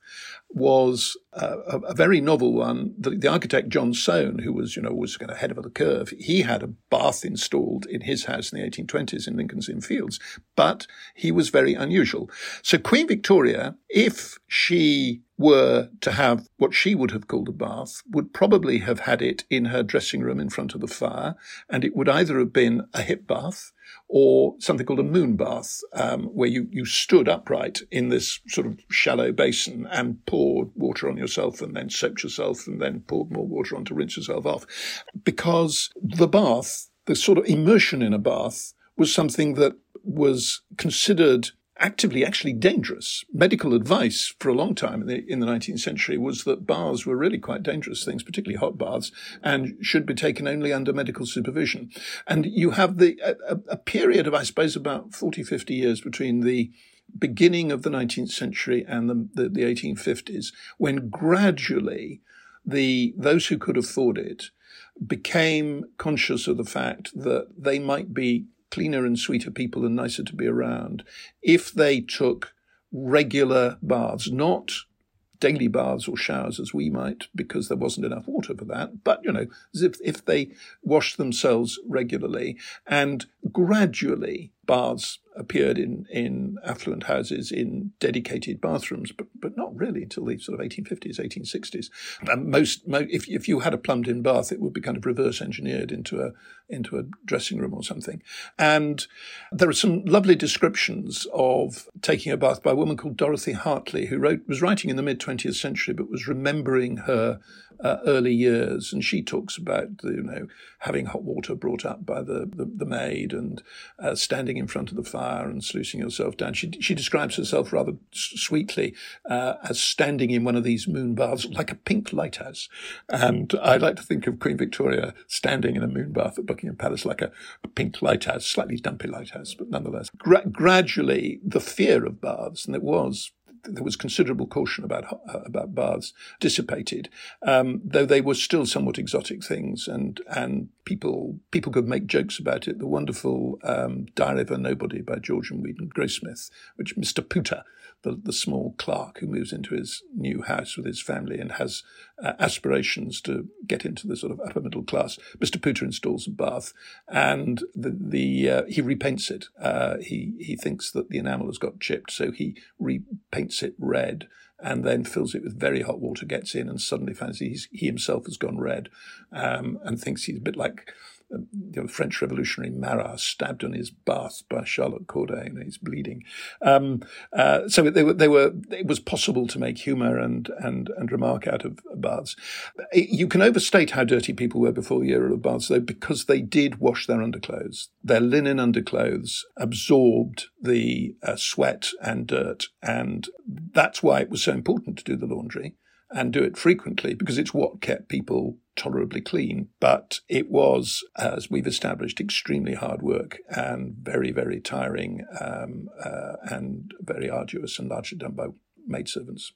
was uh, a, a, very novel one. The, the, architect John Soane, who was, you know, was kind of ahead of the curve, he had a bath installed in his house in the 1820s in Lincoln's Inn Fields, but he was very unusual. So Queen Victoria, if she were to have what she would have called a bath would probably have had it in her dressing room in front of the fire, and it would either have been a hip bath or something called a moon bath, um, where you, you stood upright in this sort of shallow basin and poured water on yourself and then soaked yourself and then poured more water on to rinse yourself off. Because the bath, the sort of immersion in a bath, was something that was considered actively actually dangerous. Medical advice for a long time in the, in the 19th century was that baths were really quite dangerous things, particularly hot baths, and should be taken only under medical supervision. And you have the a, a period of, I suppose, about 40, 50 years between the beginning of the 19th century and the, the, the 1850s, when gradually the those who could afford it became conscious of the fact that they might be cleaner and sweeter people and nicer to be around if they took regular baths, not daily baths or showers as we might, because there wasn't enough water for that. But, you know, if, if they washed themselves regularly and gradually baths appeared in, in affluent houses in dedicated bathrooms, but, but not really until the sort of 1850s, 1860s. And most, if, if you had a plumbed in bath, it would be kind of reverse engineered into a, into a dressing room or something. And there are some lovely descriptions of taking a bath by a woman called Dorothy Hartley, who wrote, was writing in the mid 20th century, but was remembering her uh, early years, and she talks about the, you know having hot water brought up by the the, the maid and uh, standing in front of the fire and sluicing herself down. She she describes herself rather sweetly uh, as standing in one of these moon baths like a pink lighthouse, and I like to think of Queen Victoria standing in a moon bath at Buckingham Palace like a, a pink lighthouse, slightly dumpy lighthouse, but nonetheless. Gra- gradually, the fear of baths, and it was there was considerable caution about uh, about baths dissipated, um, though they were still somewhat exotic things, and and people people could make jokes about it. The wonderful um, Diary of a Nobody by George and Weedon Grossmith, which Mr. Pooter the, the small clerk who moves into his new house with his family and has uh, aspirations to get into the sort of upper middle class. Mr. Pooter installs a bath, and the, the uh, he repaints it. Uh, he he thinks that the enamel has got chipped, so he repaints it red and then fills it with very hot water, gets in, and suddenly finds he himself has gone red, um, and thinks he's a bit like you know, French revolutionary Marat stabbed on his bath by Charlotte Corday and he's bleeding. Um, uh, so they were, they were, it was possible to make humour and, and, and remark out of baths. You can overstate how dirty people were before the era of baths though, because they did wash their underclothes. Their linen underclothes absorbed the uh, sweat and dirt. And that's why it was so important to do the laundry and do it frequently because it's what kept people tolerably clean. But it was, as we've established, extremely hard work and very, very tiring um, uh, and very arduous and largely done by maidservants.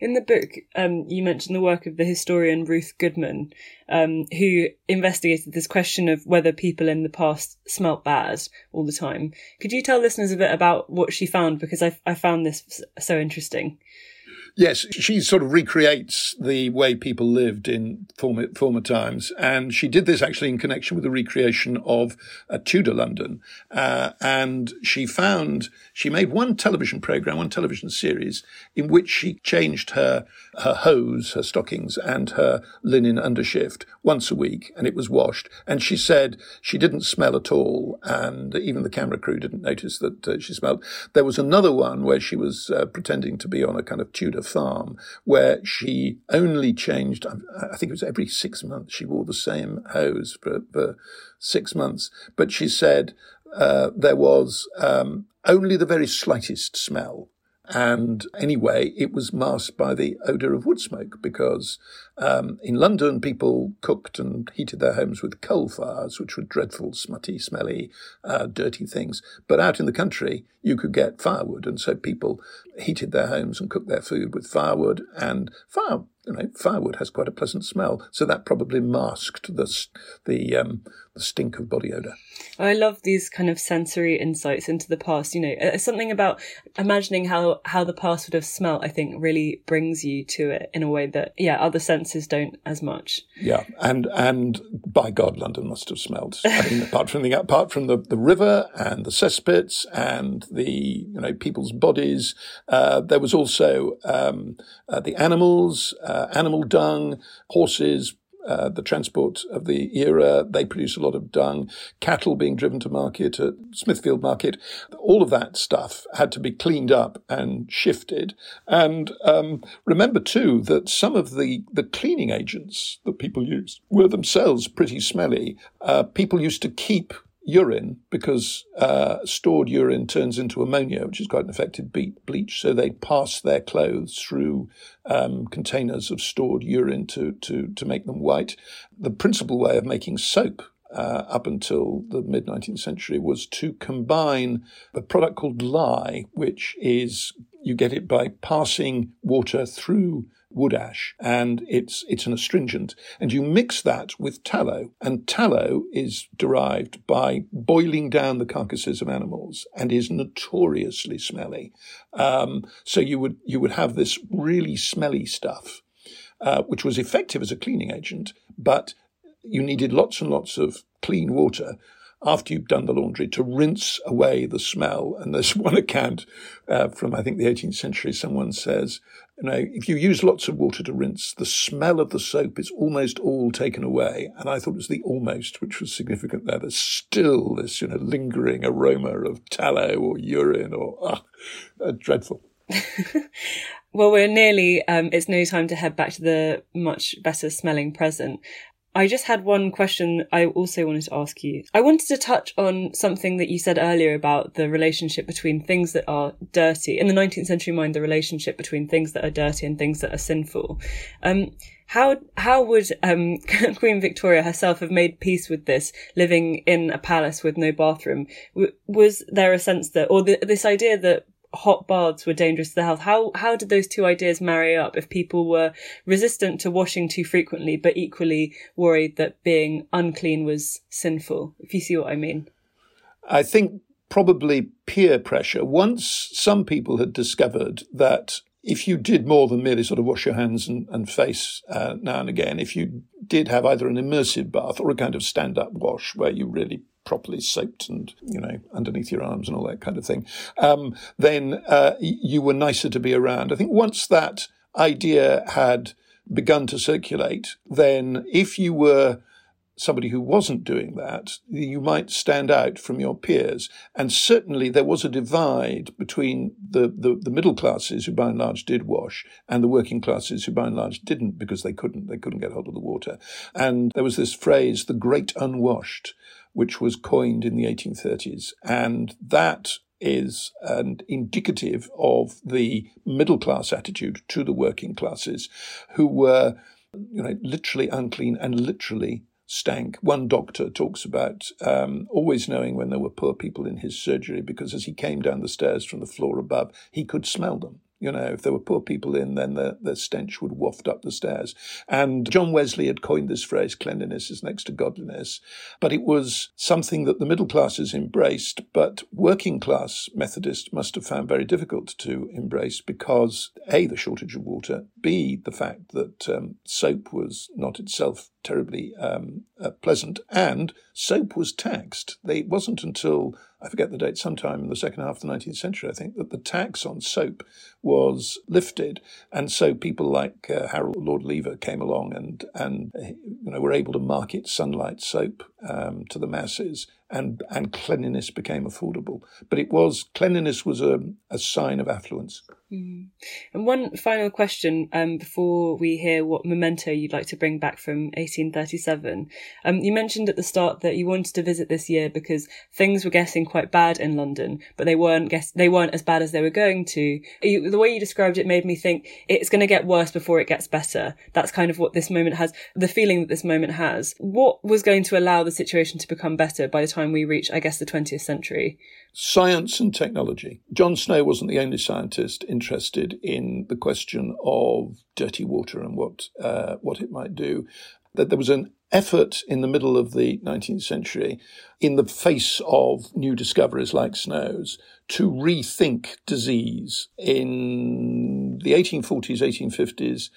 In the book, um, you mentioned the work of the historian Ruth Goodman, um, who investigated this question of whether people in the past smelt bad all the time. Could you tell listeners a bit about what she found? Because I, I found this so interesting. Yes, she sort of recreates the way people lived in former, former times. And she did this actually in connection with the recreation of uh, Tudor London. Uh, and she found, she made one television program, one television series in which she changed her, her hose, her stockings and her linen undershift once a week and it was washed. And she said she didn't smell at all. And even the camera crew didn't notice that uh, she smelled. There was another one where she was uh, pretending to be on a kind of Tudor farm where she only changed, I think it was every six months, she wore the same hose for, for six months. But she said uh, there was um, only the very slightest smell and anyway, it was masked by the odour of wood smoke because um, in London, people cooked and heated their homes with coal fires, which were dreadful, smutty, smelly, uh, dirty things. But out in the country, you could get firewood. And so people heated their homes and cooked their food with firewood. And fire, you know, firewood has quite a pleasant smell, so that probably masked the the um, the stink of body odor. I love these kind of sensory insights into the past. You know, uh, something about imagining how how the past would have smelt. I think really brings you to it in a way that yeah, other senses don't as much. Yeah, and and by God, London must have smelled. I mean, apart from the apart from the, the river and the cesspits and the you know people's bodies, uh, there was also um, uh, the animals, uh, animal dung, horses, uh, the transport of the era. They produce a lot of dung. Cattle being driven to market at Smithfield Market. All of that stuff had to be cleaned up and shifted. And um, remember too that some of the, the cleaning agents that people used were themselves pretty smelly. Uh, people used to keep urine because uh, stored urine turns into ammonia, which is quite an effective bleach. So they pass their clothes through um, containers of stored urine to, to, to make them white. The principal way of making soap uh, up until the mid 19th century was to combine a product called lye, which is you get it by passing water through wood ash, and it's it's an astringent. And you mix that with tallow, and tallow is derived by boiling down the carcasses of animals, and is notoriously smelly. Um, so you would you would have this really smelly stuff, uh, which was effective as a cleaning agent, but you needed lots and lots of clean water after you've done the laundry to rinse away the smell. And there's one account uh, from, I think, the 18th century. Someone says, you know, if you use lots of water to rinse, the smell of the soap is almost all taken away. And I thought it was the almost, which was significant there. There's still this, you know, lingering aroma of tallow or urine or, ah, uh, dreadful. well, we're nearly, um, it's no time to head back to the much better smelling present. I just had one question I also wanted to ask you. I wanted to touch on something that you said earlier about the relationship between things that are dirty. In the 19th century mind, the relationship between things that are dirty and things that are sinful. Um, how how would um, Queen Victoria herself have made peace with this, living in a palace with no bathroom? W- was there a sense that, or the, this idea that hot baths were dangerous to the health. How how did those two ideas marry up? If people were resistant to washing too frequently, but equally worried that being unclean was sinful, if you see what I mean. I think probably peer pressure. Once some people had discovered that if you did more than merely sort of wash your hands and, and face uh, now and again, if you did have either an immersive bath or a kind of stand up wash where you really properly soaped and you know underneath your arms and all that kind of thing, um, then uh, you were nicer to be around. I think once that idea had begun to circulate, then if you were somebody who wasn't doing that, you might stand out from your peers. And certainly there was a divide between the, the, the, middle classes, who by and large did wash, and the working classes, who by and large didn't because they couldn't. They couldn't get hold of the water. And there was this phrase, the great unwashed, which was coined in the 1830s. And that is an indicative of the middle class attitude to the working classes who were, you know, literally unclean and literally stank. One doctor talks about um, always knowing when there were poor people in his surgery because as he came down the stairs from the floor above, he could smell them. You know, if there were poor people in, then the, the stench would waft up the stairs. And John Wesley had coined this phrase, cleanliness is next to godliness. But it was something that the middle classes embraced, but working class Methodists must have found very difficult to embrace because A, the shortage of water, B, the fact that um, soap was not itself terribly um, uh, pleasant, and soap was taxed. They, it wasn't until I forget the date, sometime in the second half of the 19th century, I think, that the tax on soap was lifted. And so people like uh, Harold Lord Lever came along and, and you know, were able to market sunlight soap um, to the masses and, and cleanliness became affordable. But it was, cleanliness was a, a sign of affluence. Mm. And one final question um, before we hear what memento you'd like to bring back from 1837. Um, you mentioned at the start that you wanted to visit this year because things were getting quite bad in London, but they weren't guess- they weren't as bad as they were going to. You, the way you described it made me think it's going to get worse before it gets better. That's kind of what this moment has, the feeling that this moment has. What was going to allow the situation to become better by the time time we reach, I guess, the 20th century? Science and technology. John Snow wasn't the only scientist interested in the question of dirty water and what uh, what it might do. That there was an effort in the middle of the 19th century, in the face of new discoveries like Snow's, to rethink disease. In the 1840s, 1850s,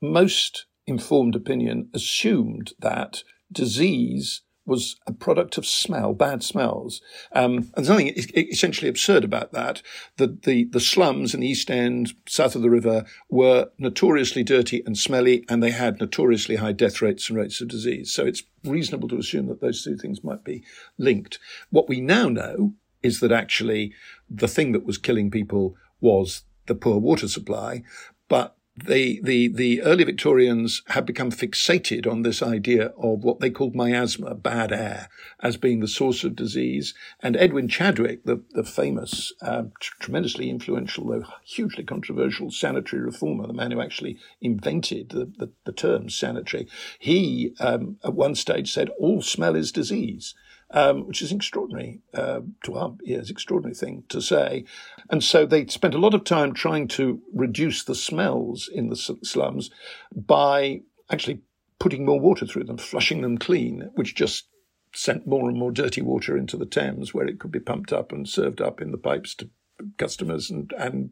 most informed opinion assumed that disease was a product of smell, bad smells. Um, and something essentially absurd about that, that the, the slums in the East End, south of the river, were notoriously dirty and smelly, and they had notoriously high death rates and rates of disease. So it's reasonable to assume that those two things might be linked. What we now know is that actually the thing that was killing people was the poor water supply, but the, the, the early Victorians had become fixated on this idea of what they called miasma, bad air, as being the source of disease. And Edwin Chadwick, the, the famous, uh, tremendously influential, though hugely controversial sanitary reformer, the man who actually invented the, the, the term sanitary, he um, at one stage said, all smell is disease um, which is extraordinary uh, to our ears, extraordinary thing to say. And so they spent a lot of time trying to reduce the smells in the slums by actually putting more water through them, flushing them clean, which just sent more and more dirty water into the Thames, where it could be pumped up and served up in the pipes to customers and, and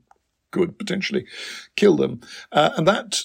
could potentially kill them. Uh, and that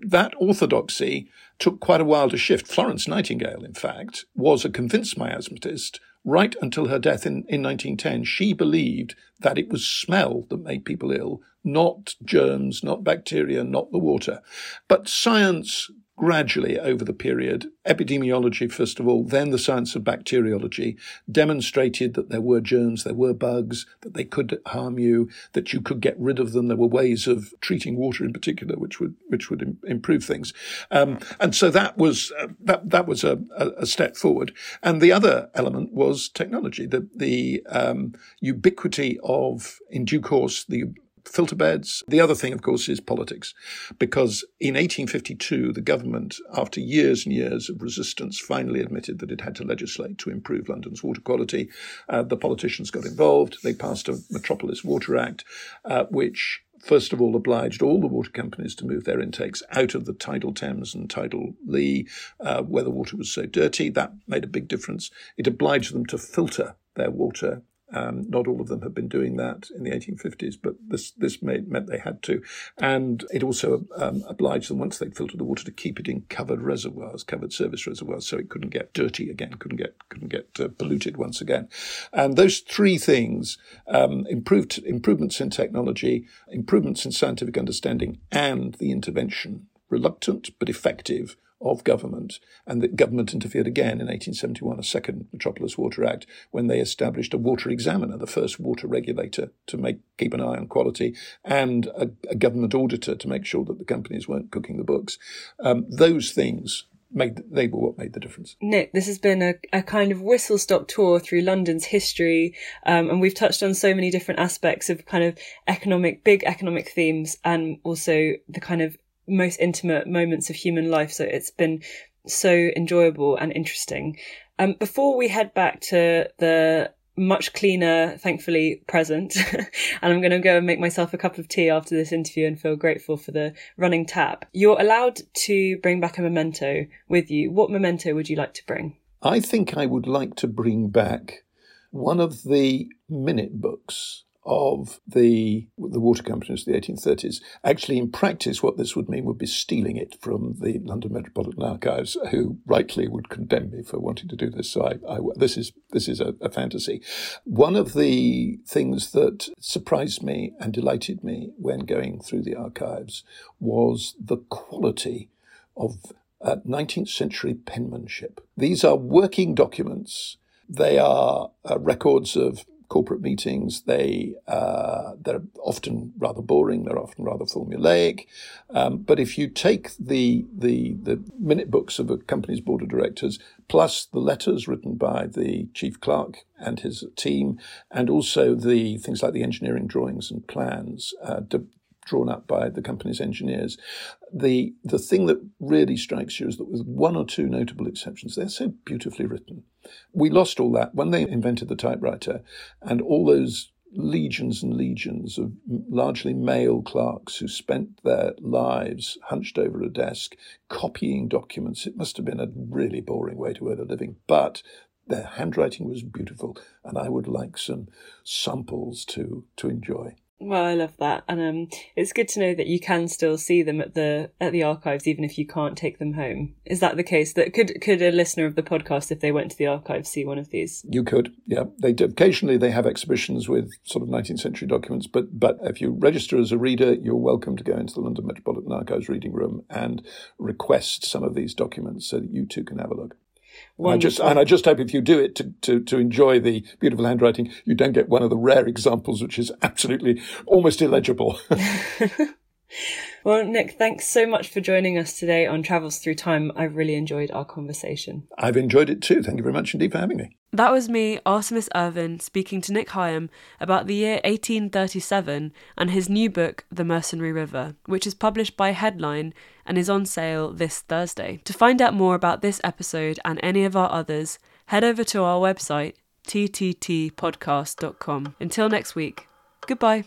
that orthodoxy took quite a while to shift. Florence Nightingale, in fact, was a convinced miasmatist right until her death in, in 1910. She believed that it was smell that made people ill, not germs, not bacteria, not the water. But science gradually over the period, epidemiology, first of all, then the science of bacteriology, demonstrated that there were germs, there were bugs, that they could harm you, that you could get rid of them. There were ways of treating water in particular, which would, which would Im- improve things. Um, and so that was, uh, that, that was a, a, step forward. And the other element was technology, the, the um, ubiquity of, in due course, the filter beds. The other thing, of course, is politics, because in 1852, the government, after years and years of resistance, finally admitted that it had to legislate to improve London's water quality. Uh, the politicians got involved. They passed a Metropolis Water Act, uh, which first of all obliged all the water companies to move their intakes out of the tidal Thames and tidal Lee, uh, where the water was so dirty. That made a big difference. It obliged them to filter their water um, not all of them had been doing that in the 1850s, but this this made, meant they had to, and it also um, obliged them once they'd filtered the water to keep it in covered reservoirs, covered service reservoirs, so it couldn't get dirty again, couldn't get couldn't get uh, polluted once again. And those three things um, improved improvements in technology, improvements in scientific understanding, and the intervention, reluctant but effective of government, and that government interfered again in 1871, a second Metropolis Water Act, when they established a water examiner, the first water regulator to make keep an eye on quality, and a, a government auditor to make sure that the companies weren't cooking the books. Um, those things made they were what made the difference. Nick, this has been a, a kind of whistle stop tour through London's history, um, and we've touched on so many different aspects of kind of economic, big economic themes, and also the kind of most intimate moments of human life. So it's been so enjoyable and interesting. Um, before we head back to the much cleaner, thankfully, present, and I'm going to go and make myself a cup of tea after this interview and feel grateful for the running tap. You're allowed to bring back a memento with you. What memento would you like to bring? I think I would like to bring back one of the minute books of the the water companies of the 1830s. Actually, in practice, what this would mean would be stealing it from the London Metropolitan Archives, who rightly would condemn me for wanting to do this. So I, I, this is this is a, a fantasy. One of the things that surprised me and delighted me when going through the archives was the quality of uh, 19th century penmanship. These are working documents. They are uh, records of corporate meetings. They uh, they're often rather boring. They're often rather formulaic. Um, but if you take the the the minute books of a company's board of directors plus the letters written by the chief clerk and his team, and also the things like the engineering drawings and plans uh, drawn up by the company's engineers. The the thing that really strikes you is that with one or two notable exceptions, they're so beautifully written. We lost all that when they invented the typewriter, and all those legions and legions of largely male clerks who spent their lives hunched over a desk copying documents. It must have been a really boring way to earn a living, but their handwriting was beautiful, and I would like some samples to to enjoy. Well, I love that, and um, it's good to know that you can still see them at the at the archives, even if you can't take them home. Is that the case? That could could a listener of the podcast, if they went to the archives, see one of these? You could, yeah. They do. occasionally they have exhibitions with sort of 19th century documents, but but if you register as a reader, you're welcome to go into the London Metropolitan Archives reading room and request some of these documents so that you too can have a look. I just, and I just hope if you do it to, to, to enjoy the beautiful handwriting, you don't get one of the rare examples which is absolutely almost illegible. well, Nick, thanks so much for joining us today on Travels Through Time. I've really enjoyed our conversation. I've enjoyed it too. Thank you very much indeed for having me. That was me, Artemis Irvine, speaking to Nick Higham about the year 1837 and his new book, The Mercenary River, which is published by Headline and is on sale this Thursday. To find out more about this episode and any of our others, head over to our website, tttpodcast.com. Until next week, goodbye.